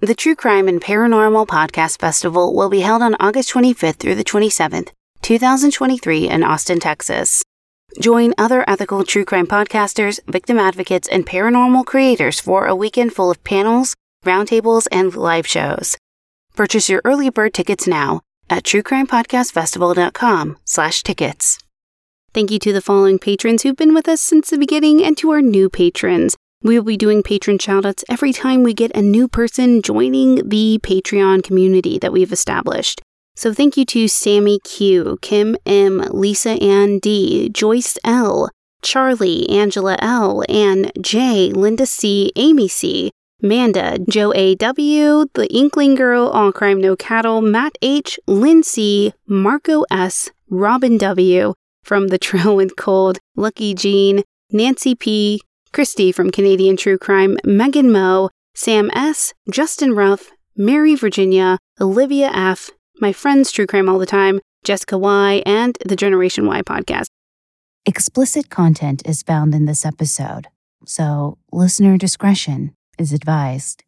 The True Crime and Paranormal Podcast Festival will be held on August 25th through the 27th, 2023, in Austin, Texas. Join other ethical true crime podcasters, victim advocates, and paranormal creators for a weekend full of panels, roundtables, and live shows. Purchase your early bird tickets now at truecrimepodcastfestival.com slash tickets. Thank you to the following patrons who've been with us since the beginning and to our new patrons. We will be doing patron shoutouts every time we get a new person joining the Patreon community that we've established. So thank you to Sammy Q, Kim M, Lisa Ann D, Joyce L, Charlie, Angela L, Ann J, Linda C, Amy C, Manda, Joe A W, The Inkling Girl, All Crime No Cattle, Matt H, C, Marco S, Robin W, from The Trail with Cold, Lucky Jean, Nancy P, Christy from Canadian True Crime, Megan Moe, Sam S, Justin Ruff, Mary Virginia, Olivia F, my friends True Crime All the Time, Jessica Y, and the Generation Y podcast. Explicit content is found in this episode, so listener discretion is advised.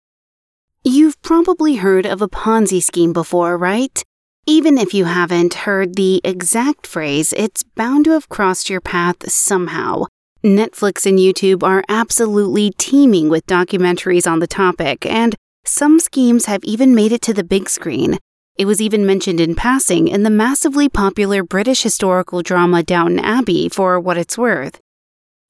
You've probably heard of a Ponzi scheme before, right? Even if you haven't heard the exact phrase, it's bound to have crossed your path somehow. Netflix and YouTube are absolutely teeming with documentaries on the topic, and some schemes have even made it to the big screen. It was even mentioned in passing in the massively popular British historical drama Downton Abbey for what it's worth.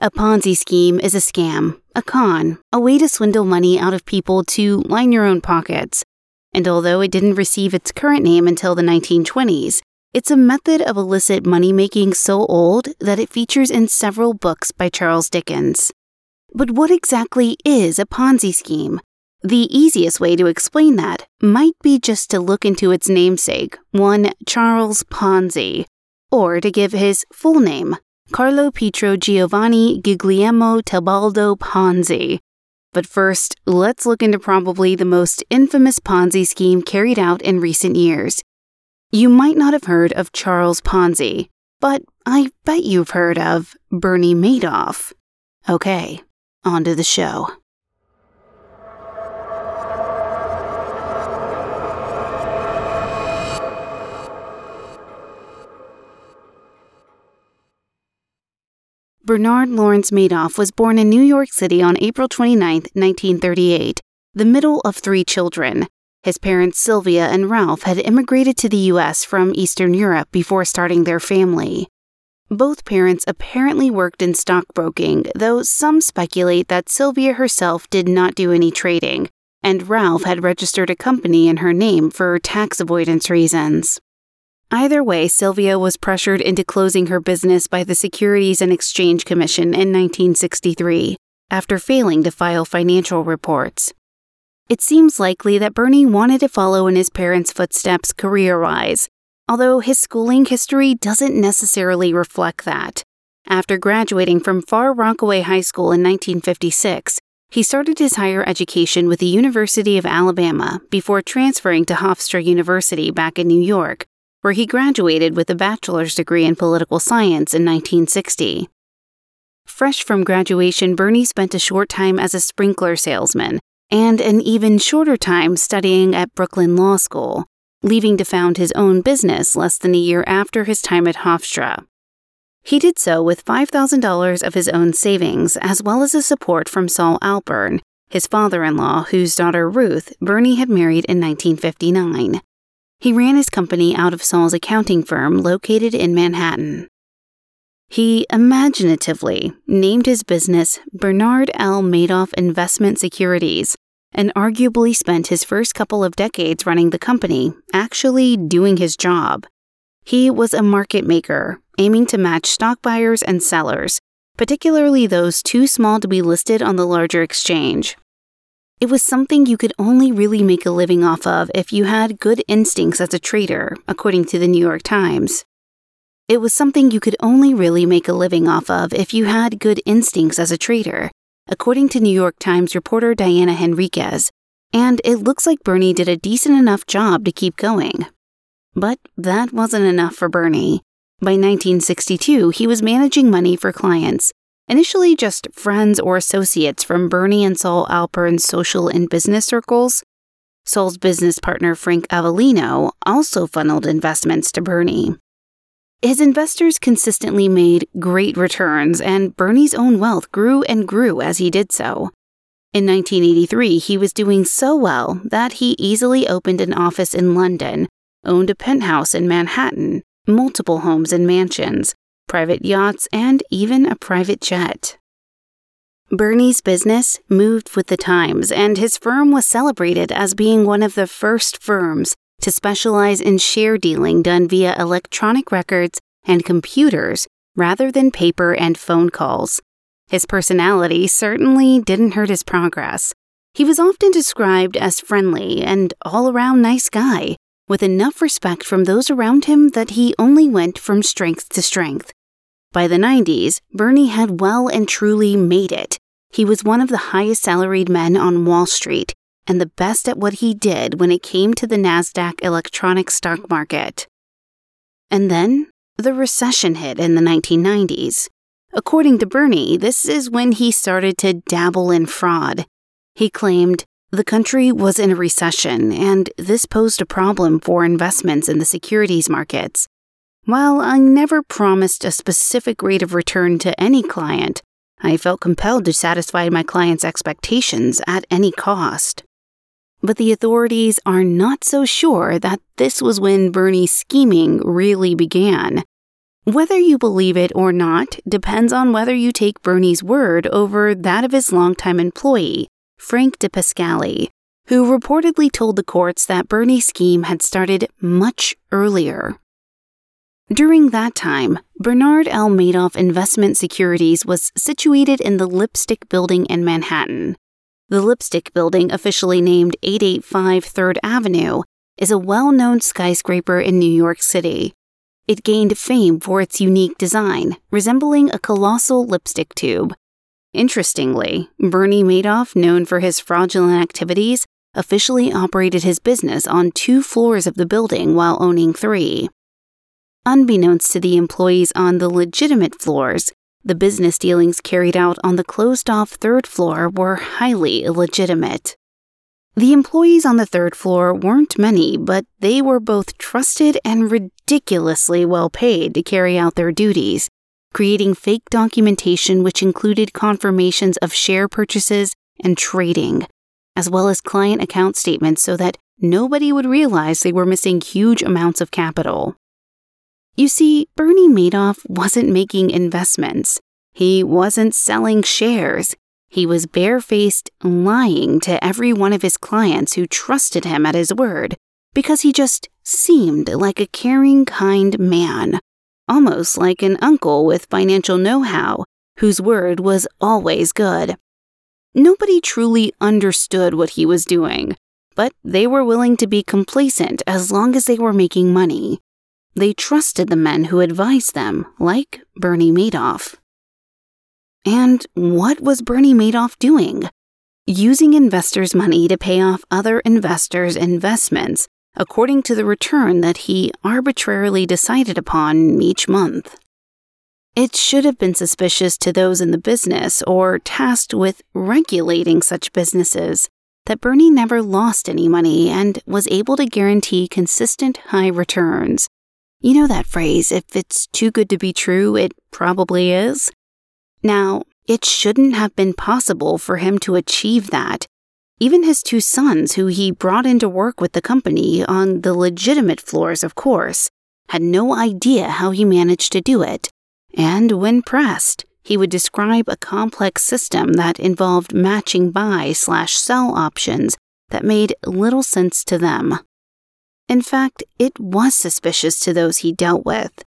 A Ponzi scheme is a scam, a con, a way to swindle money out of people to line your own pockets. And although it didn't receive its current name until the 1920s, it's a method of illicit money making so old that it features in several books by Charles Dickens. But what exactly is a Ponzi scheme? The easiest way to explain that might be just to look into its namesake, one Charles Ponzi, or to give his full name, Carlo Pietro Giovanni Guglielmo Tebaldo Ponzi. But first, let's look into probably the most infamous Ponzi scheme carried out in recent years. You might not have heard of Charles Ponzi, but I bet you've heard of Bernie Madoff. Okay, on to the show. Bernard Lawrence Madoff was born in New York City on April 29, 1938, the middle of three children. His parents, Sylvia and Ralph, had immigrated to the U.S. from Eastern Europe before starting their family. Both parents apparently worked in stockbroking, though some speculate that Sylvia herself did not do any trading, and Ralph had registered a company in her name for tax avoidance reasons. Either way, Sylvia was pressured into closing her business by the Securities and Exchange Commission in 1963 after failing to file financial reports. It seems likely that Bernie wanted to follow in his parents' footsteps career wise, although his schooling history doesn't necessarily reflect that. After graduating from Far Rockaway High School in 1956, he started his higher education with the University of Alabama before transferring to Hofstra University back in New York, where he graduated with a bachelor's degree in political science in 1960. Fresh from graduation, Bernie spent a short time as a sprinkler salesman and an even shorter time studying at Brooklyn Law School, leaving to found his own business less than a year after his time at Hofstra. He did so with $5,000 of his own savings, as well as the support from Saul Alpern, his father in law, whose daughter Ruth Bernie had married in 1959. He ran his company out of Saul's accounting firm located in Manhattan. He imaginatively named his business Bernard L. Madoff Investment Securities and arguably spent his first couple of decades running the company actually doing his job. He was a market maker, aiming to match stock buyers and sellers, particularly those too small to be listed on the larger exchange. It was something you could only really make a living off of if you had good instincts as a trader, according to the New York Times. It was something you could only really make a living off of if you had good instincts as a trader, according to New York Times reporter Diana Henriques, and it looks like Bernie did a decent enough job to keep going. But that wasn't enough for Bernie. By 1962, he was managing money for clients, initially just friends or associates from Bernie and Saul Alpern's social and business circles. Saul's business partner Frank Avellino also funneled investments to Bernie. His investors consistently made great returns, and Bernie's own wealth grew and grew as he did so. In 1983, he was doing so well that he easily opened an office in London, owned a penthouse in Manhattan, multiple homes and mansions, private yachts, and even a private jet. Bernie's business moved with the times, and his firm was celebrated as being one of the first firms to specialize in share dealing done via electronic records and computers rather than paper and phone calls. His personality certainly didn't hurt his progress. He was often described as friendly and all around nice guy, with enough respect from those around him that he only went from strength to strength. By the 90s, Bernie had well and truly made it. He was one of the highest salaried men on Wall Street and the best at what he did when it came to the NASDAQ electronic stock market. And then the recession hit in the 1990s. According to Bernie, this is when he started to dabble in fraud. He claimed the country was in a recession and this posed a problem for investments in the securities markets. While I never promised a specific rate of return to any client, I felt compelled to satisfy my clients' expectations at any cost. But the authorities are not so sure that this was when Bernie's scheming really began. Whether you believe it or not depends on whether you take Bernie's word over that of his longtime employee, Frank DiPascali, who reportedly told the courts that Bernie's scheme had started much earlier. During that time, Bernard L. Madoff Investment Securities was situated in the Lipstick Building in Manhattan. The Lipstick Building, officially named 885 3rd Avenue, is a well known skyscraper in New York City. It gained fame for its unique design, resembling a colossal lipstick tube. Interestingly, Bernie Madoff, known for his fraudulent activities, officially operated his business on two floors of the building while owning three. Unbeknownst to the employees on the legitimate floors, the business dealings carried out on the closed off third floor were highly illegitimate. The employees on the third floor weren't many, but they were both trusted and ridiculously well paid to carry out their duties, creating fake documentation which included confirmations of share purchases and trading, as well as client account statements so that nobody would realize they were missing huge amounts of capital. You see, Bernie Madoff wasn't making investments. He wasn't selling shares. He was barefaced lying to every one of his clients who trusted him at his word because he just seemed like a caring, kind man, almost like an uncle with financial know how, whose word was always good. Nobody truly understood what he was doing, but they were willing to be complacent as long as they were making money. They trusted the men who advised them, like Bernie Madoff. And what was Bernie Madoff doing? Using investors' money to pay off other investors' investments according to the return that he arbitrarily decided upon each month. It should have been suspicious to those in the business or tasked with regulating such businesses that Bernie never lost any money and was able to guarantee consistent high returns you know that phrase, if it's too good to be true, it probably is? Now, it shouldn't have been possible for him to achieve that. Even his two sons, who he brought in to work with the company on the legitimate floors, of course, had no idea how he managed to do it. And when pressed, he would describe a complex system that involved matching buy slash sell options that made little sense to them. In fact, it was suspicious to those he dealt with.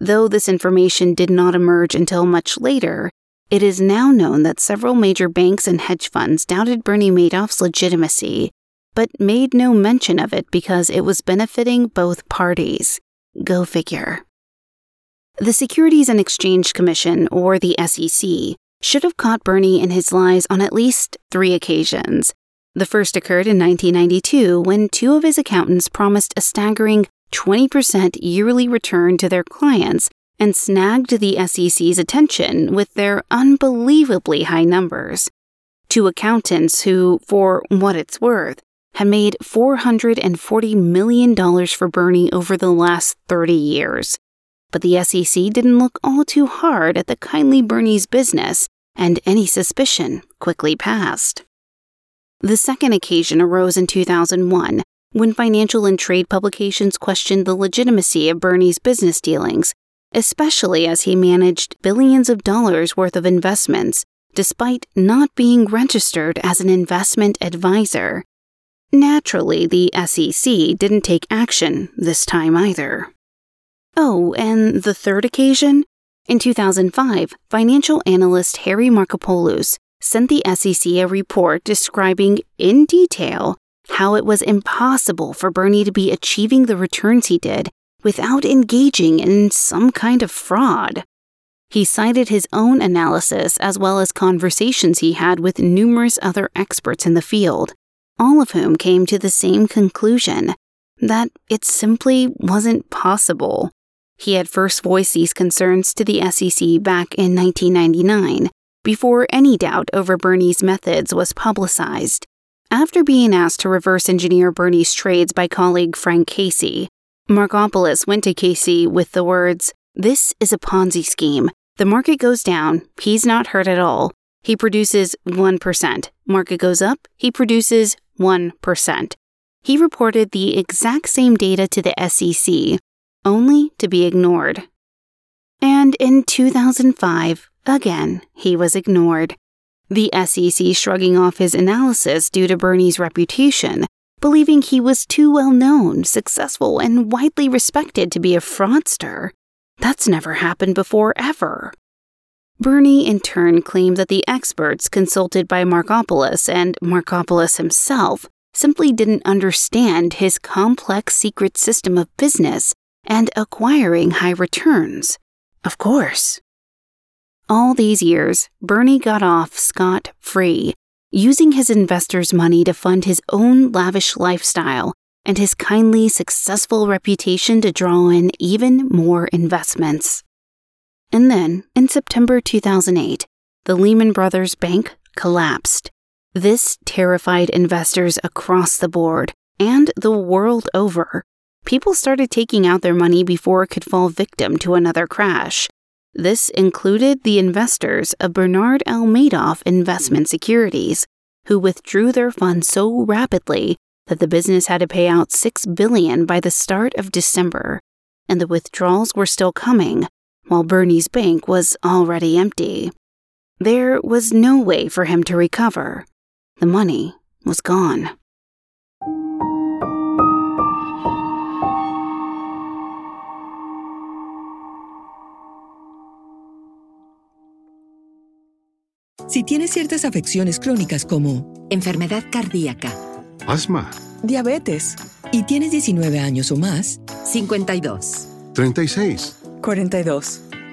Though this information did not emerge until much later, it is now known that several major banks and hedge funds doubted Bernie Madoff's legitimacy, but made no mention of it because it was benefiting both parties. Go figure. The Securities and Exchange Commission, or the SEC, should have caught Bernie in his lies on at least three occasions. The first occurred in 1992 when two of his accountants promised a staggering 20% yearly return to their clients and snagged the SEC's attention with their unbelievably high numbers. Two accountants who, for what it's worth, had made $440 million for Bernie over the last 30 years but the SEC didn't look all too hard at the kindly Bernie's business, and any suspicion quickly passed. The second occasion arose in 2001 when financial and trade publications questioned the legitimacy of Bernie's business dealings, especially as he managed billions of dollars worth of investments despite not being registered as an investment advisor. Naturally, the SEC didn't take action this time either. Oh, and the third occasion? In 2005, financial analyst Harry Markopolos sent the SEC a report describing in detail how it was impossible for Bernie to be achieving the returns he did without engaging in some kind of fraud. He cited his own analysis as well as conversations he had with numerous other experts in the field, all of whom came to the same conclusion that it simply wasn't possible. He had first voiced these concerns to the SEC back in 1999, before any doubt over Bernie's methods was publicized. After being asked to reverse engineer Bernie's trades by colleague Frank Casey, Markopolos went to Casey with the words, This is a Ponzi scheme. The market goes down, he's not hurt at all. He produces 1%. Market goes up, he produces 1%. He reported the exact same data to the SEC, only to be ignored. And in 2005, again, he was ignored. The SEC shrugging off his analysis due to Bernie's reputation, believing he was too well known, successful, and widely respected to be a fraudster. That's never happened before, ever. Bernie, in turn, claimed that the experts consulted by Markopolos and Markopolos himself simply didn't understand his complex secret system of business and acquiring high returns. Of course. All these years, Bernie got off scot free, using his investors' money to fund his own lavish lifestyle and his kindly, successful reputation to draw in even more investments. And then, in September 2008, the Lehman Brothers Bank collapsed. This terrified investors across the board and the world over people started taking out their money before it could fall victim to another crash. This included the investors of Bernard L. Madoff Investment Securities, who withdrew their funds so rapidly that the business had to pay out 6 billion by the start of December, and the withdrawals were still coming, while Bernie's bank was already empty. There was no way for him to recover. The money was gone. Si tienes ciertas afecciones crónicas como enfermedad cardíaca, asma, diabetes. Y tienes 19 años o más, 52, 36, 42.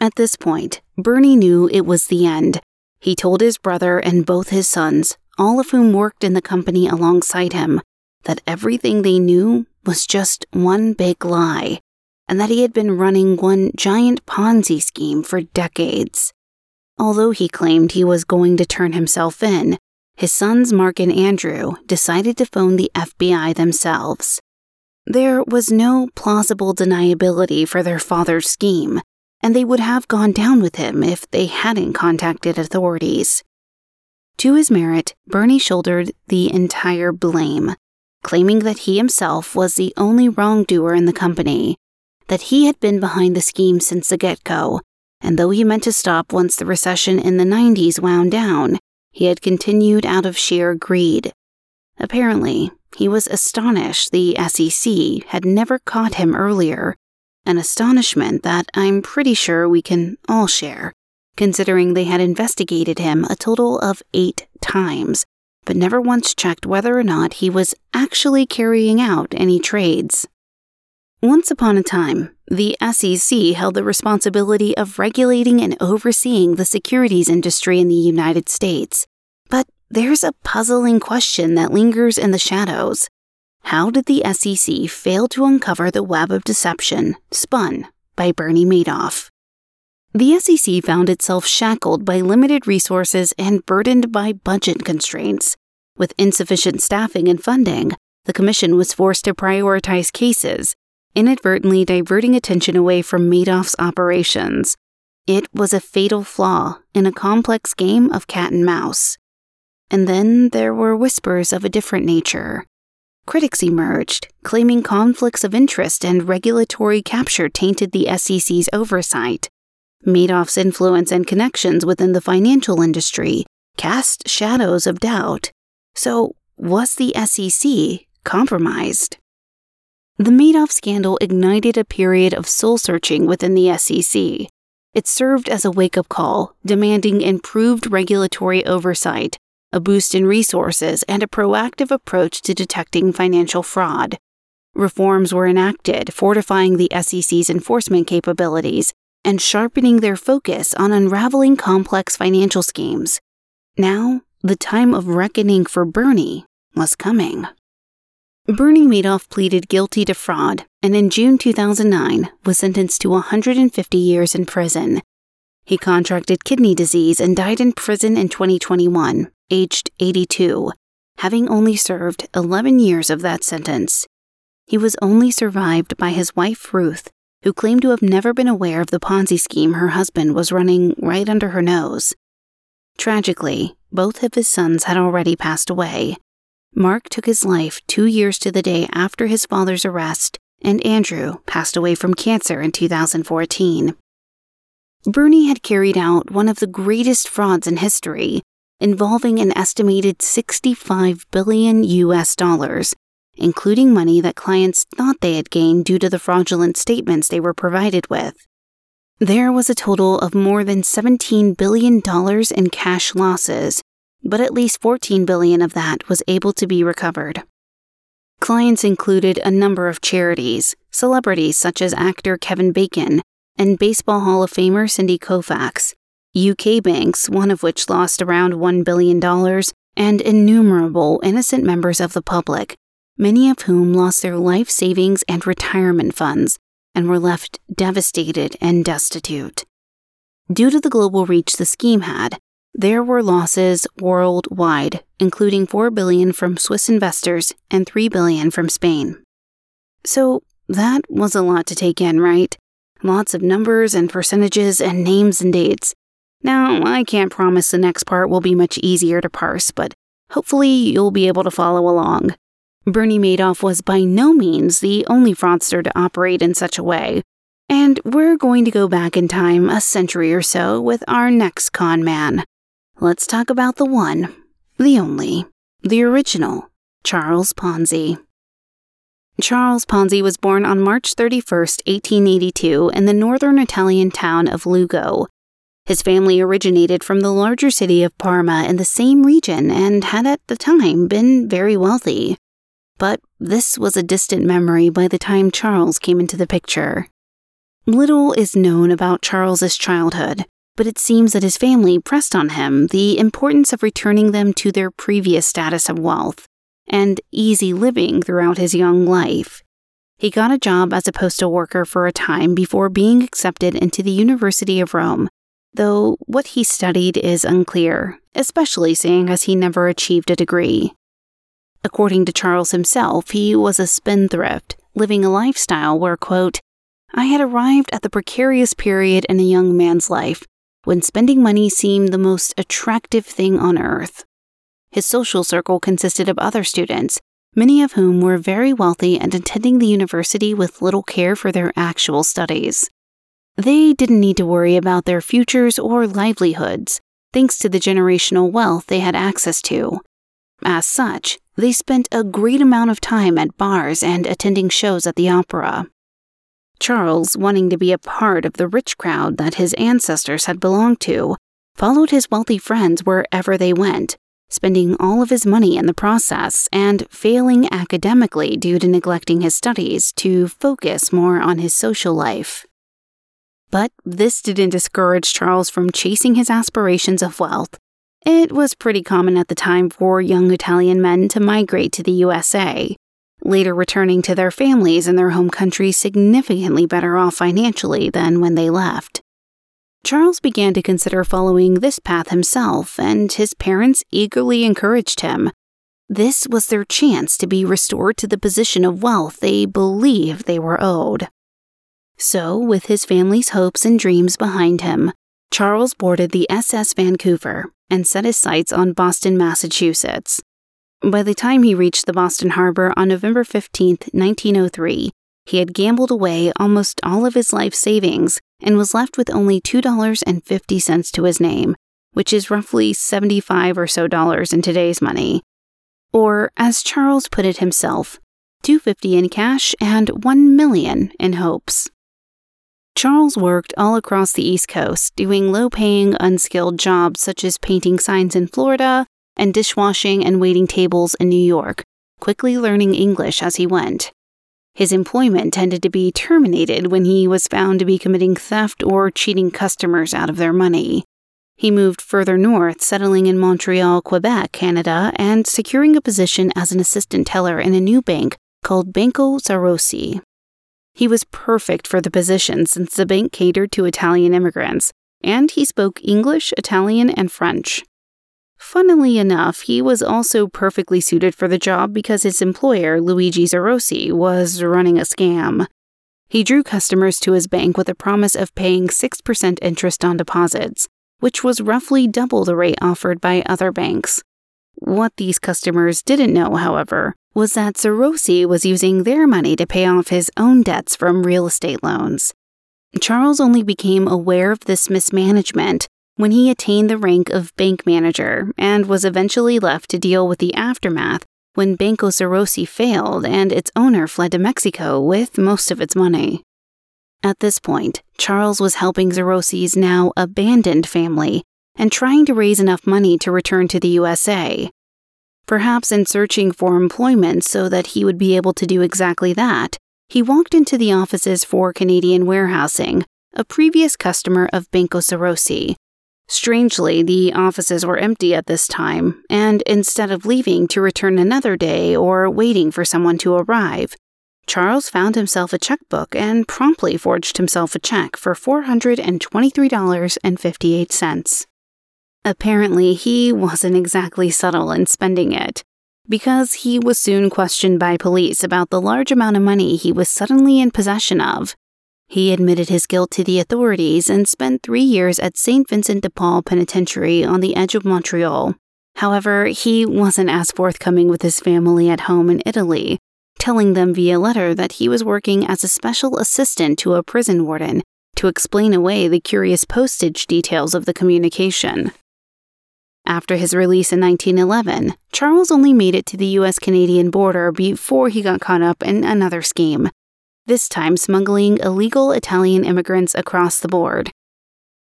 At this point, Bernie knew it was the end. He told his brother and both his sons, all of whom worked in the company alongside him, that everything they knew was just one big lie, and that he had been running one giant Ponzi scheme for decades. Although he claimed he was going to turn himself in, his sons Mark and Andrew decided to phone the FBI themselves. There was no plausible deniability for their father's scheme, and they would have gone down with him if they hadn't contacted authorities. To his merit, Bernie shouldered the entire blame, claiming that he himself was the only wrongdoer in the company, that he had been behind the scheme since the get go, and though he meant to stop once the recession in the 90s wound down, he had continued out of sheer greed. Apparently, he was astonished the SEC had never caught him earlier, an astonishment that I'm pretty sure we can all share, considering they had investigated him a total of eight times, but never once checked whether or not he was actually carrying out any trades. Once upon a time, the SEC held the responsibility of regulating and overseeing the securities industry in the United States. But there's a puzzling question that lingers in the shadows. How did the SEC fail to uncover the web of deception spun by Bernie Madoff? The SEC found itself shackled by limited resources and burdened by budget constraints. With insufficient staffing and funding, the Commission was forced to prioritize cases, inadvertently diverting attention away from Madoff's operations. It was a fatal flaw in a complex game of cat and mouse. And then there were whispers of a different nature. Critics emerged, claiming conflicts of interest and regulatory capture tainted the SEC's oversight. Madoff's influence and connections within the financial industry cast shadows of doubt. So, was the SEC compromised? The Madoff scandal ignited a period of soul searching within the SEC. It served as a wake up call, demanding improved regulatory oversight, a boost in resources, and a proactive approach to detecting financial fraud. Reforms were enacted, fortifying the SEC's enforcement capabilities and sharpening their focus on unraveling complex financial schemes. Now, the time of reckoning for Bernie was coming. Bernie Madoff pleaded guilty to fraud and in June 2009 was sentenced to 150 years in prison. He contracted kidney disease and died in prison in 2021, aged 82, having only served 11 years of that sentence. He was only survived by his wife Ruth, who claimed to have never been aware of the Ponzi scheme her husband was running right under her nose. Tragically, both of his sons had already passed away. Mark took his life two years to the day after his father's arrest, and Andrew passed away from cancer in 2014. Bernie had carried out one of the greatest frauds in history, involving an estimated 65 billion US dollars, including money that clients thought they had gained due to the fraudulent statements they were provided with. There was a total of more than $17 billion in cash losses, but at least 14 billion of that was able to be recovered. Clients included a number of charities, celebrities such as actor Kevin Bacon and Baseball Hall of Famer Sandy Koufax, UK banks, one of which lost around $1 billion, and innumerable innocent members of the public, many of whom lost their life savings and retirement funds and were left devastated and destitute. Due to the global reach the scheme had, there were losses worldwide, including 4 billion from Swiss investors and 3 billion from Spain. So, that was a lot to take in, right? Lots of numbers and percentages and names and dates. Now, I can't promise the next part will be much easier to parse, but hopefully you'll be able to follow along. Bernie Madoff was by no means the only fraudster to operate in such a way, and we're going to go back in time a century or so with our next con man. Let's talk about the one, the only, the original, Charles Ponzi. Charles Ponzi was born on March 31, 1882, in the northern Italian town of Lugo. His family originated from the larger city of Parma in the same region and had at the time been very wealthy. But this was a distant memory by the time Charles came into the picture. Little is known about Charles's childhood, but it seems that his family pressed on him the importance of returning them to their previous status of wealth and easy living throughout his young life. He got a job as a postal worker for a time before being accepted into the University of Rome, though what he studied is unclear, especially seeing as he never achieved a degree. According to Charles himself, he was a spendthrift, living a lifestyle where, quote, I had arrived at the precarious period in a young man's life when spending money seemed the most attractive thing on earth. His social circle consisted of other students, many of whom were very wealthy and attending the university with little care for their actual studies. They didn't need to worry about their futures or livelihoods, thanks to the generational wealth they had access to. As such, they spent a great amount of time at bars and attending shows at the opera. Charles, wanting to be a part of the rich crowd that his ancestors had belonged to, followed his wealthy friends wherever they went, spending all of his money in the process and failing academically due to neglecting his studies to focus more on his social life. But this didn't discourage Charles from chasing his aspirations of wealth it was pretty common at the time for young Italian men to migrate to the USA, later returning to their families in their home country significantly better off financially than when they left. Charles began to consider following this path himself, and his parents eagerly encouraged him. This was their chance to be restored to the position of wealth they believed they were owed. So, with his family's hopes and dreams behind him, Charles boarded the SS Vancouver and set his sights on Boston, Massachusetts. By the time he reached the Boston harbor on November 15, 1903, he had gambled away almost all of his life savings and was left with only $2.50 to his name, which is roughly 75 or so dollars in today's money. Or, as Charles put it himself, 250 in cash and 1 million in hopes. Charles worked all across the East Coast, doing low paying, unskilled jobs such as painting signs in Florida and dishwashing and waiting tables in New York, quickly learning English as he went. His employment tended to be terminated when he was found to be committing theft or cheating customers out of their money. He moved further north, settling in Montreal, Quebec, Canada, and securing a position as an assistant teller in a new bank called Banco Zarossi. He was perfect for the position since the bank catered to Italian immigrants, and he spoke English, Italian, and French. Funnily enough, he was also perfectly suited for the job because his employer, Luigi Zarossi, was running a scam. He drew customers to his bank with a promise of paying 6% interest on deposits, which was roughly double the rate offered by other banks. What these customers didn't know, however, was that Zarossi was using their money to pay off his own debts from real estate loans. Charles only became aware of this mismanagement when he attained the rank of bank manager and was eventually left to deal with the aftermath when Banco Zarossi failed and its owner fled to Mexico with most of its money. At this point, Charles was helping Zarossi's now abandoned family and trying to raise enough money to return to the USA. Perhaps in searching for employment so that he would be able to do exactly that, he walked into the offices for Canadian Warehousing, a previous customer of Banco Zarossi, Strangely, the offices were empty at this time, and instead of leaving to return another day or waiting for someone to arrive, Charles found himself a checkbook and promptly forged himself a check for $423.58. Apparently, he wasn't exactly subtle in spending it, because he was soon questioned by police about the large amount of money he was suddenly in possession of he admitted his guilt to the authorities and spent three years at St. Vincent de Paul Penitentiary on the edge of Montreal. However, he wasn't as forthcoming with his family at home in Italy, telling them via letter that he was working as a special assistant to a prison warden to explain away the curious postage details of the communication. After his release in 1911, Charles only made it to the US Canadian border before he got caught up in another scheme this time smuggling illegal Italian immigrants across the board.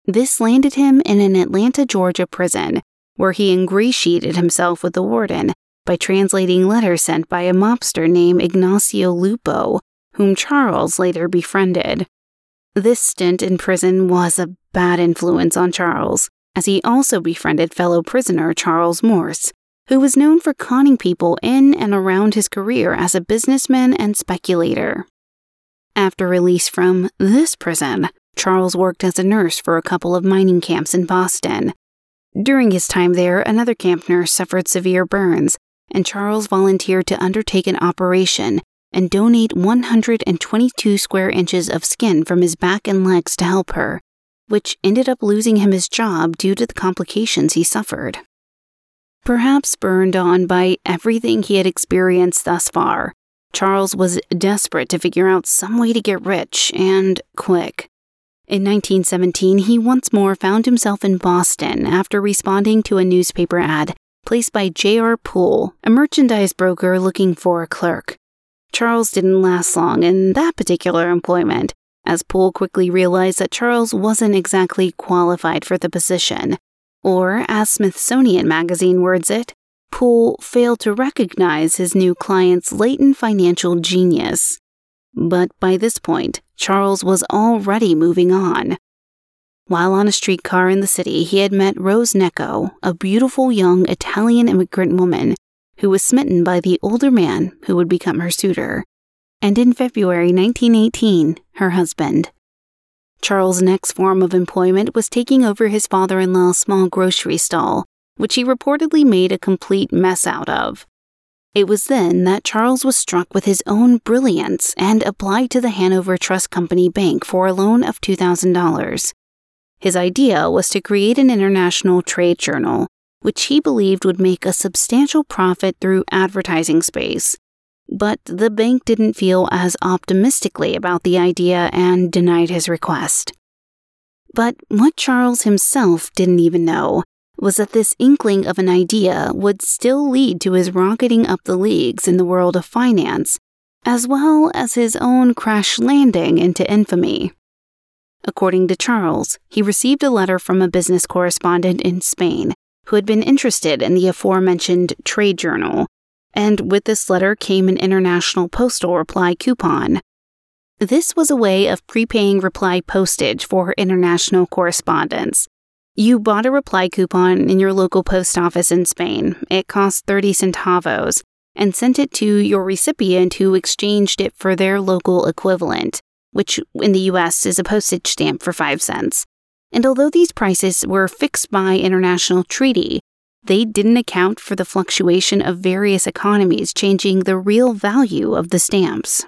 This landed him in an Atlanta, Georgia prison, where he ingratiated himself with the warden by translating letters sent by a mobster named Ignazio Lupo, whom Charles later befriended. This stint in prison was a bad influence on Charles, as he also befriended fellow prisoner Charles Morse, who was known for conning people in and around his career as a businessman and speculator. After release from this prison, Charles worked as a nurse for a couple of mining camps in Boston. During his time there, another camp nurse suffered severe burns, and Charles volunteered to undertake an operation and donate 122 square inches of skin from his back and legs to help her, which ended up losing him his job due to the complications he suffered. Perhaps burned on by everything he had experienced thus far, Charles was desperate to figure out some way to get rich, and quick. In 1917, he once more found himself in Boston after responding to a newspaper ad placed by J.R. Poole, a merchandise broker looking for a clerk. Charles didn't last long in that particular employment, as Poole quickly realized that Charles wasn't exactly qualified for the position, or, as Smithsonian Magazine words it, Poole failed to recognize his new client's latent financial genius. But by this point, Charles was already moving on. While on a streetcar in the city, he had met Rose Gnecco, a beautiful young Italian immigrant woman who was smitten by the older man who would become her suitor, and in February 1918, her husband. Charles' next form of employment was taking over his father in law's small grocery stall which he reportedly made a complete mess out of. It was then that Charles was struck with his own brilliance and applied to the Hanover Trust Company Bank for a loan of $2,000. His idea was to create an international trade journal, which he believed would make a substantial profit through advertising space. But the bank didn't feel as optimistically about the idea and denied his request. But what Charles himself didn't even know was that this inkling of an idea would still lead to his rocketing up the leagues in the world of finance, as well as his own crash landing into infamy. According to Charles, he received a letter from a business correspondent in Spain who had been interested in the aforementioned trade journal, and with this letter came an international postal reply coupon. This was a way of prepaying reply postage for international correspondence, You bought a reply coupon in your local post office in Spain. It cost 30 centavos and sent it to your recipient who exchanged it for their local equivalent, which in the US is a postage stamp for 5 cents. And although these prices were fixed by international treaty, they didn't account for the fluctuation of various economies changing the real value of the stamps.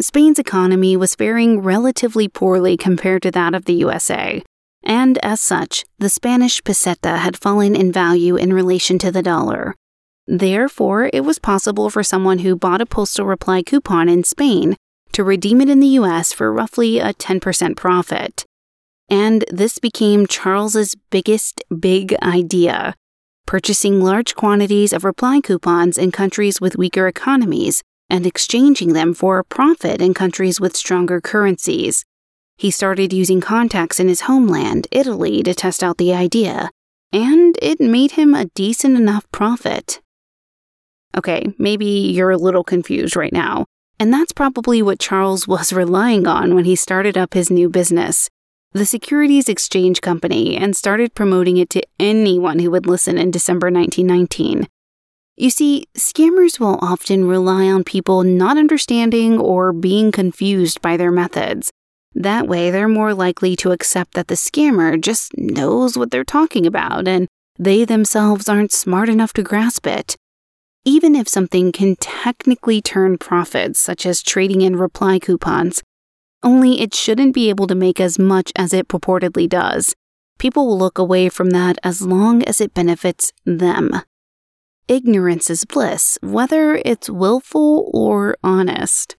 Spain's economy was faring relatively poorly compared to that of the USA, and as such, the Spanish peseta had fallen in value in relation to the dollar. Therefore, it was possible for someone who bought a postal reply coupon in Spain to redeem it in the US for roughly a 10% profit. And this became Charles's biggest big idea purchasing large quantities of reply coupons in countries with weaker economies and exchanging them for a profit in countries with stronger currencies. He started using contacts in his homeland, Italy, to test out the idea, and it made him a decent enough profit. Okay, maybe you're a little confused right now, and that's probably what Charles was relying on when he started up his new business the Securities Exchange Company and started promoting it to anyone who would listen in December 1919. You see, scammers will often rely on people not understanding or being confused by their methods. That way, they're more likely to accept that the scammer just knows what they're talking about and they themselves aren't smart enough to grasp it. Even if something can technically turn profits, such as trading in reply coupons, only it shouldn't be able to make as much as it purportedly does. People will look away from that as long as it benefits them. Ignorance is bliss, whether it's willful or honest.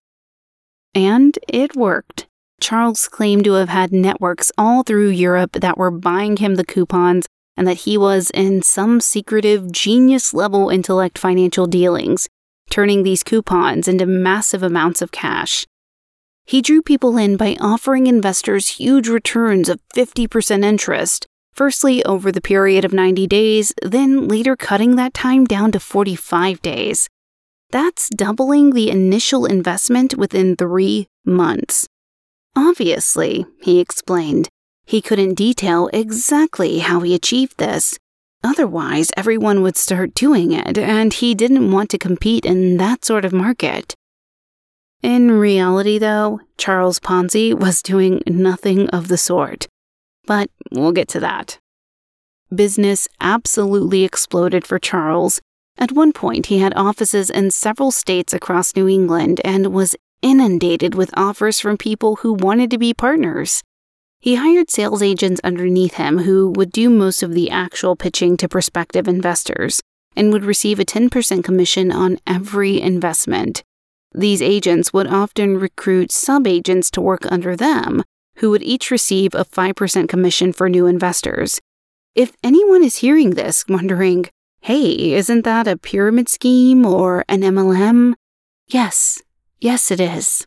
And it worked. Charles claimed to have had networks all through Europe that were buying him the coupons and that he was in some secretive genius level intellect financial dealings, turning these coupons into massive amounts of cash. He drew people in by offering investors huge returns of 50% interest, firstly over the period of 90 days, then later cutting that time down to 45 days. That's doubling the initial investment within three months. Obviously, he explained, he couldn't detail exactly how he achieved this. Otherwise, everyone would start doing it, and he didn't want to compete in that sort of market. In reality, though, Charles Ponzi was doing nothing of the sort. But we'll get to that. Business absolutely exploded for Charles. At one point, he had offices in several states across New England and was inundated with offers from people who wanted to be partners. He hired sales agents underneath him who would do most of the actual pitching to prospective investors and would receive a 10% commission on every investment. These agents would often recruit sub agents to work under them, who would each receive a 5% commission for new investors. If anyone is hearing this wondering, hey, isn't that a pyramid scheme or an MLM? Yes, yes, it is.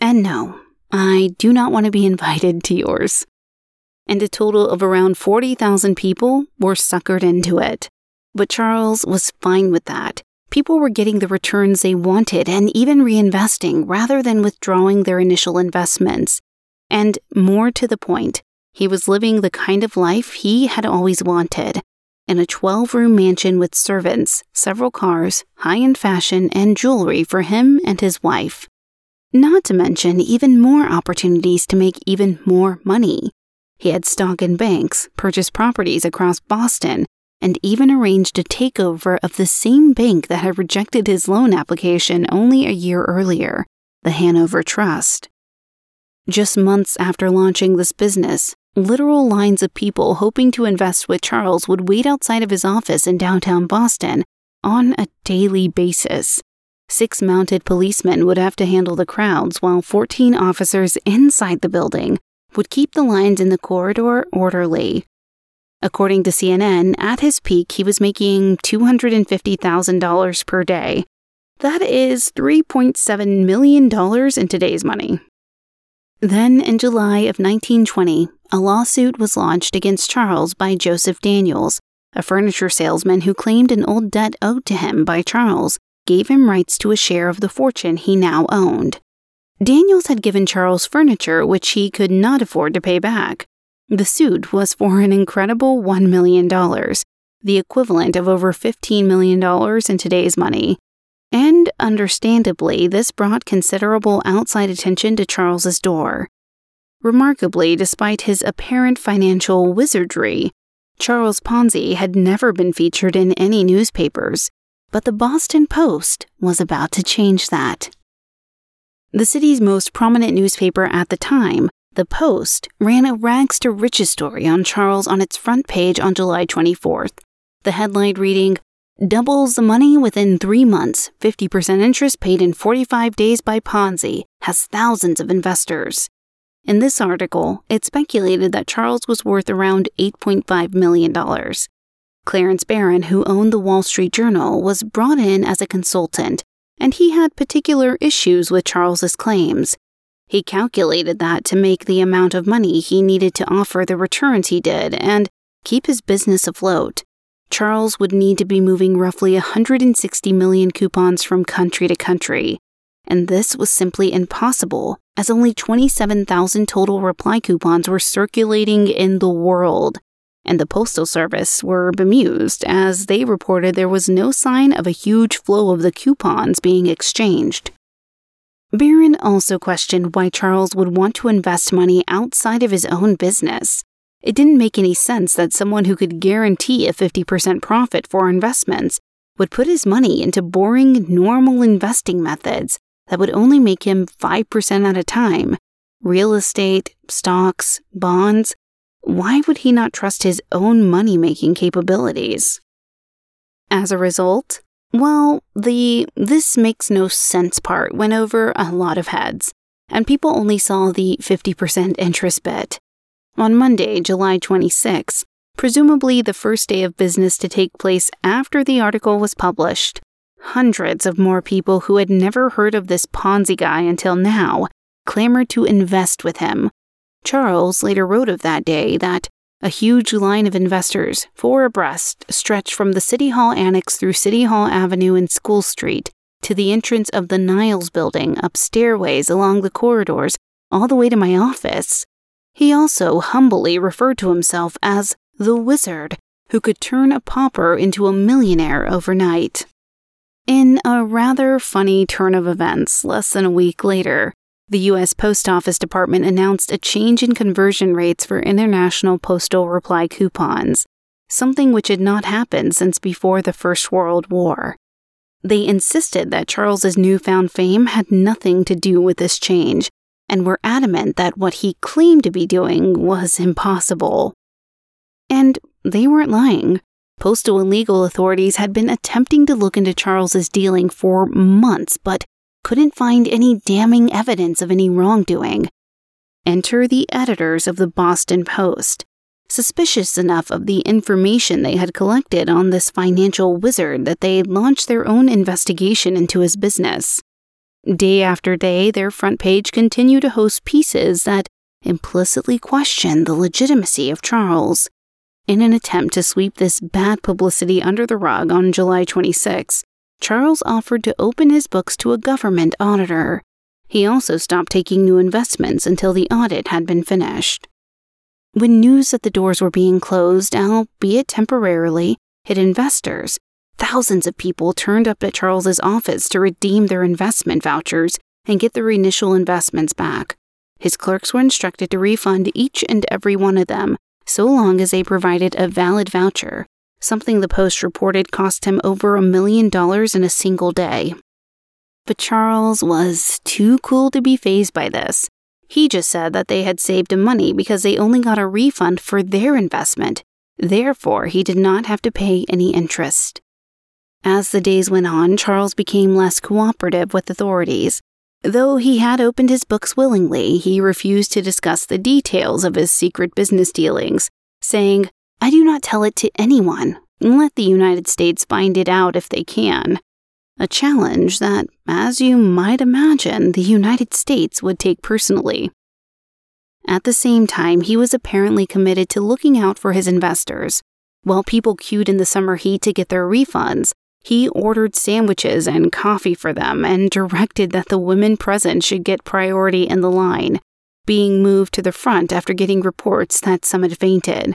And no, I do not want to be invited to yours. And a total of around 40,000 people were suckered into it. But Charles was fine with that people were getting the returns they wanted and even reinvesting rather than withdrawing their initial investments. And more to the point, he was living the kind of life he had always wanted in a 12 room mansion with servants, several cars, high end fashion, and jewelry for him and his wife. Not to mention even more opportunities to make even more money. He had stock in banks, purchased properties across Boston, and even arranged a takeover of the same bank that had rejected his loan application only a year earlier, the Hanover Trust. Just months after launching this business, literal lines of people hoping to invest with Charles would wait outside of his office in downtown Boston on a daily basis. Six mounted policemen would have to handle the crowds, while 14 officers inside the building would keep the lines in the corridor orderly. According to CNN, at his peak, he was making $250,000 per day. That is $3.7 million in today's money. Then, in July of 1920, a lawsuit was launched against Charles by Joseph Daniels, a furniture salesman who claimed an old debt owed to him by Charles gave him rights to a share of the fortune he now owned. Daniels had given Charles furniture which he could not afford to pay back. The suit was for an incredible $1 million, the equivalent of over $15 million in today's money. And understandably, this brought considerable outside attention to Charles's door. Remarkably, despite his apparent financial wizardry, Charles Ponzi had never been featured in any newspapers, but the Boston Post was about to change that. The city's most prominent newspaper at the time, The Post, ran a rags to riches story on Charles on its front page on July 24th. The headline reading, Doubles the money within three months, 50% interest paid in 45 days by Ponzi, has thousands of investors. In this article, it speculated that Charles was worth around $8.5 million. Clarence Barron, who owned the Wall Street Journal, was brought in as a consultant, and he had particular issues with Charles's claims. He calculated that to make the amount of money he needed to offer the returns he did and keep his business afloat, Charles would need to be moving roughly 160 million coupons from country to country. And this was simply impossible, as only 27,000 total reply coupons were circulating in the world. And the Postal Service were bemused as they reported there was no sign of a huge flow of the coupons being exchanged. Barron also questioned why Charles would want to invest money outside of his own business. It didn't make any sense that someone who could guarantee a 50% profit for investments would put his money into boring, normal investing methods that would only make him 5% at a time. Real estate, stocks, bonds. Why would he not trust his own money making capabilities? As a result, well, the this makes no sense part went over a lot of heads, and people only saw the 50% interest bit. On Monday, July 26, presumably the first day of business to take place after the article was published, hundreds of more people who had never heard of this Ponzi guy until now clamored to invest with him. Charles later wrote of that day that a huge line of investors, four abreast, stretched from the City Hall Annex through City Hall Avenue and School Street to the entrance of the Niles building, up stairways along the corridors, all the way to my office. He also humbly referred to himself as the wizard who could turn a pauper into a millionaire overnight. In a rather funny turn of events, less than a week later, the U.S. Post Office Department announced a change in conversion rates for international postal reply coupons, something which had not happened since before the First World War. They insisted that Charles's newfound fame had nothing to do with this change, and were adamant that what he claimed to be doing was impossible. And they weren't lying. Postal and legal authorities had been attempting to look into Charles's dealing for months, but couldn't find any damning evidence of any wrongdoing. Enter the editors of the Boston Post, suspicious enough of the information they had collected on this financial wizard that they launched their own investigation into his business. Day after day, their front page continued to host pieces that implicitly questioned the legitimacy of Charles. In an attempt to sweep this bad publicity under the rug on July 26, Charles offered to open his books to a government auditor. He also stopped taking new investments until the audit had been finished. When news that the doors were being closed, albeit temporarily, hit investors, Thousands of people turned up at Charles's office to redeem their investment vouchers and get their initial investments back. His clerks were instructed to refund each and every one of them, so long as they provided a valid voucher, something the Post reported cost him over a million dollars in a single day. But Charles was too cool to be fazed by this. He just said that they had saved him money because they only got a refund for their investment. Therefore, he did not have to pay any interest. As the days went on, Charles became less cooperative with authorities. Though he had opened his books willingly, he refused to discuss the details of his secret business dealings, saying, I do not tell it to anyone. Let the United States find it out if they can. A challenge that, as you might imagine, the United States would take personally. At the same time, he was apparently committed to looking out for his investors. While people queued in the summer heat to get their refunds, he ordered sandwiches and coffee for them and directed that the women present should get priority in the line. being moved to the front after getting reports that some had fainted.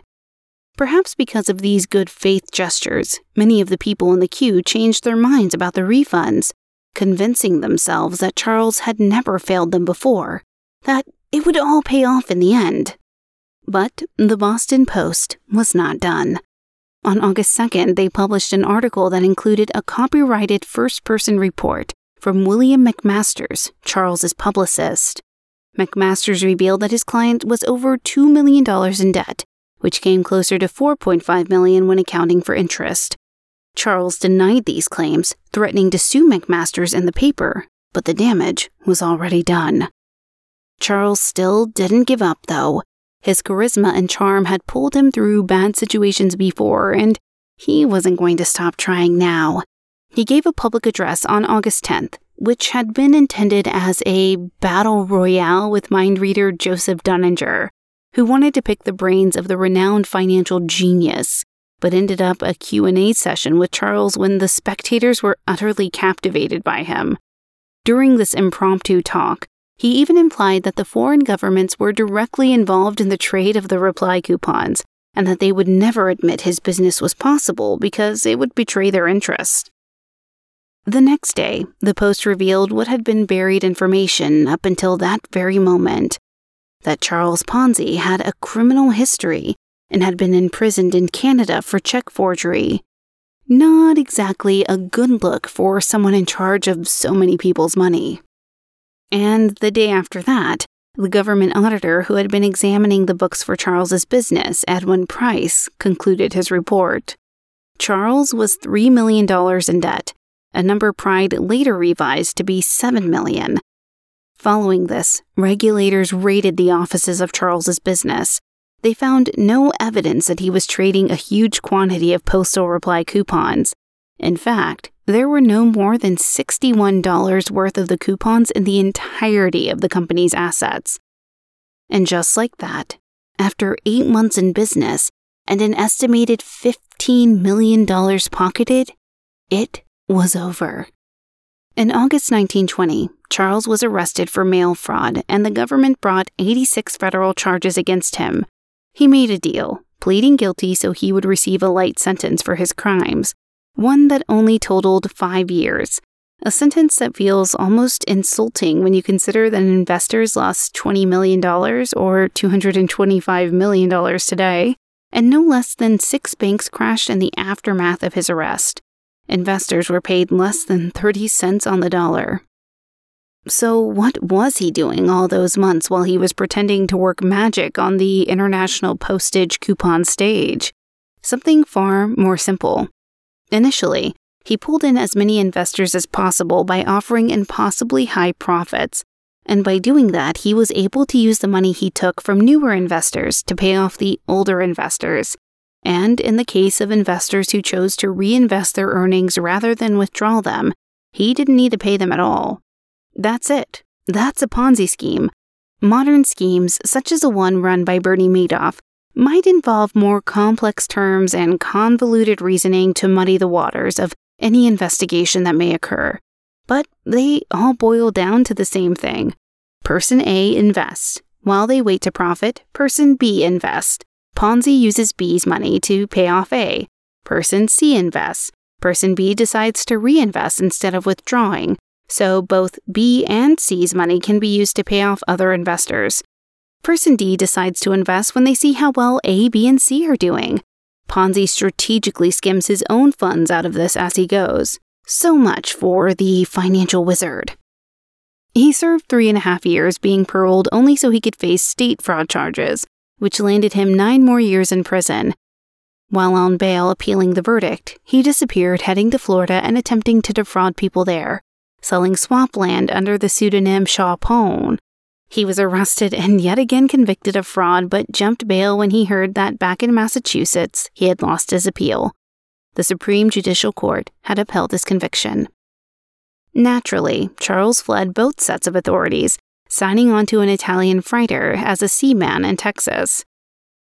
Perhaps because of these good faith gestures, many of the people in the queue changed their minds about the refunds, convincing themselves that Charles had never failed them before, that it would all pay off in the end. But the Boston Post was not done. On August 2nd, they published an article that included a copyrighted first person report from William McMasters, Charles's publicist. McMasters revealed that his client was over $2 million in debt, which came closer to 4.5 million when accounting for interest. Charles denied these claims, threatening to sue McMasters in the paper, but the damage was already done. Charles still didn't give up, though. His charisma and charm had pulled him through bad situations before, and he wasn't going to stop trying now. He gave a public address on August 10th, which had been intended as a battle royale with mind reader Joseph Dunninger, who wanted to pick the brains of the renowned financial genius, but ended up a Q&A session with Charles when the spectators were utterly captivated by him. During this impromptu talk, he even implied that the foreign governments were directly involved in the trade of the reply coupons and that they would never admit his business was possible because it would betray their interest. The next day, the Post revealed what had been buried information up until that very moment that Charles Ponzi had a criminal history and had been imprisoned in Canada for check forgery. Not exactly a good look for someone in charge of so many people's money. And the day after that, the government auditor who had been examining the books for Charles's business, Edwin Pride, concluded his report. Charles was $3 million in debt, a number Pride later revised to be $7 million. Following this, regulators raided the offices of Charles's business. They found no evidence that he was trading a huge quantity of postal reply coupons. In fact, there were no more than $61 worth of the coupons in the entirety of the company's assets. And just like that, after eight months in business and an estimated $15 million pocketed, it was over. In August 1920, Charles was arrested for mail fraud and the government brought 86 federal charges against him. He made a deal, pleading guilty so he would receive a light sentence for his crimes one that only totaled five years, a sentence that feels almost insulting when you consider that investors lost $20 million or $225 million today, and no less than six banks crashed in the aftermath of his arrest. Investors were paid less than 30 cents on the dollar. So, what was he doing all those months while he was pretending to work magic on the international postage coupon stage? Something far more simple. Initially, he pulled in as many investors as possible by offering impossibly high profits, and by doing that, he was able to use the money he took from newer investors to pay off the older investors. And in the case of investors who chose to reinvest their earnings rather than withdraw them, he didn't need to pay them at all. That's it. That's a Ponzi scheme. Modern schemes, such as the one run by Bernie Madoff, might involve more complex terms and convoluted reasoning to muddy the waters of any investigation that may occur. But they all boil down to the same thing. Person A invests. While they wait to profit, person B invests. Ponzi uses B's money to pay off A. Person C invests. Person B decides to reinvest instead of withdrawing. So both B and C's money can be used to pay off other investors. Person D decides to invest when they see how well A, B, and C are doing. Ponzi strategically skims his own funds out of this as he goes. So much for the financial wizard. He served three and a half years being paroled only so he could face state fraud charges, which landed him nine more years in prison. While on bail appealing the verdict, he disappeared heading to Florida and attempting to defraud people there, selling swampland under the pseudonym Charpon. He was arrested and yet again convicted of fraud, but jumped bail when he heard that back in Massachusetts he had lost his appeal. The Supreme Judicial Court had upheld his conviction. Naturally, Charles fled both sets of authorities, signing on to an Italian freighter as a seaman in Texas.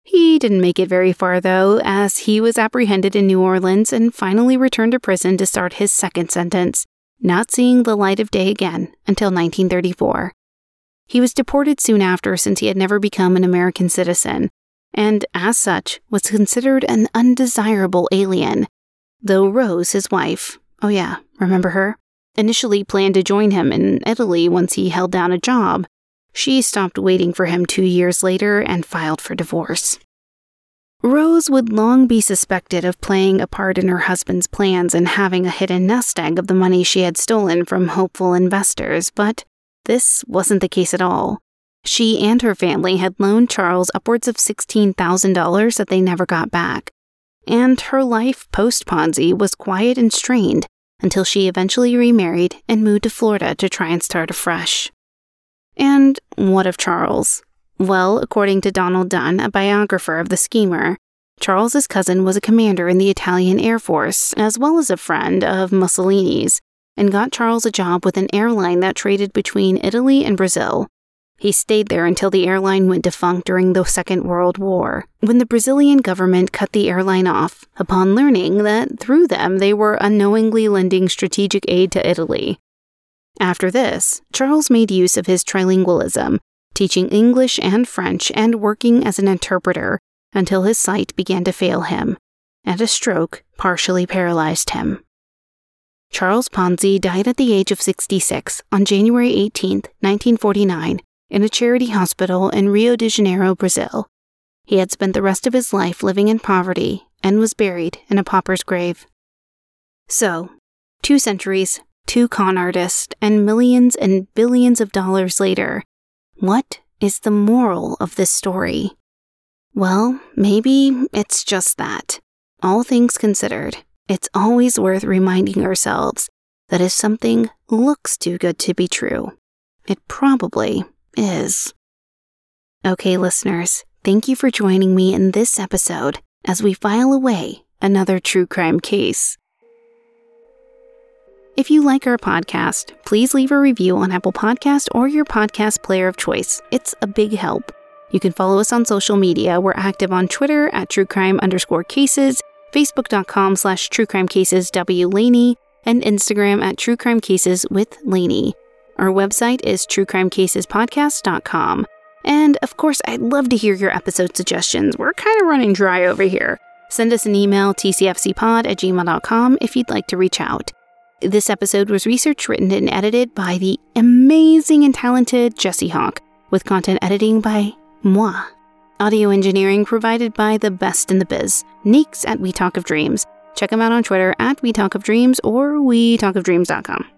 He didn't make it very far, though, as he was apprehended in New Orleans and finally returned to prison to start his second sentence, not seeing the light of day again until 1934. He was deported soon after since he had never become an American citizen, and as such was considered an undesirable alien. Though Rose, his wife, oh yeah, remember her? Initially planned to join him in Italy once he held down a job, she stopped waiting for him two years later and filed for divorce. Rose would long be suspected of playing a part in her husband's plans and having a hidden nest egg of the money she had stolen from hopeful investors, but this wasn't the case at all. She and her family had loaned Charles upwards of $16,000 that they never got back. And her life post Ponzi was quiet and strained until she eventually remarried and moved to Florida to try and start afresh. And what of Charles? Well, according to Donald Dunn, a biographer of the schemer, Charles's cousin was a commander in the Italian Air Force, as well as a friend of Mussolini's, and got Charles a job with an airline that traded between Italy and Brazil. He stayed there until the airline went defunct during the Second World War, when the Brazilian government cut the airline off upon learning that through them they were unknowingly lending strategic aid to Italy. After this, Charles made use of his trilingualism, teaching English and French and working as an interpreter until his sight began to fail him, and a stroke partially paralyzed him. Charles Ponzi died at the age of 66 on January 18, 1949, in a charity hospital in Rio de Janeiro, Brazil. He had spent the rest of his life living in poverty and was buried in a pauper's grave. So, two centuries, two con artists, and millions and billions of dollars later, what is the moral of this story? Well, maybe it's just that. All things considered, it's always worth reminding ourselves that if something looks too good to be true, it probably is. Okay, listeners, thank you for joining me in this episode as we file away another true crime case. If you like our podcast, please leave a review on Apple Podcast or your podcast player of choice. It's a big help. You can follow us on social media. We're active on Twitter at truecrime underscore cases, facebook.com slash truecrimecases W Lanie, and Instagram at truecrimecases with Lanie. Our website is truecrimecasespodcast.com. And of course, I'd love to hear your episode suggestions. We're kind of running dry over here. Send us an email, tcfcpod at gmail.com, if you'd like to reach out. This episode was researched, written, and edited by the amazing and talented Jesse Hawk, with content editing by moi. Audio engineering provided by the best in the biz, Neeks at We Talk of Dreams. Check them out on Twitter at We Talk of Dreams or WeTalkOfDreams.com.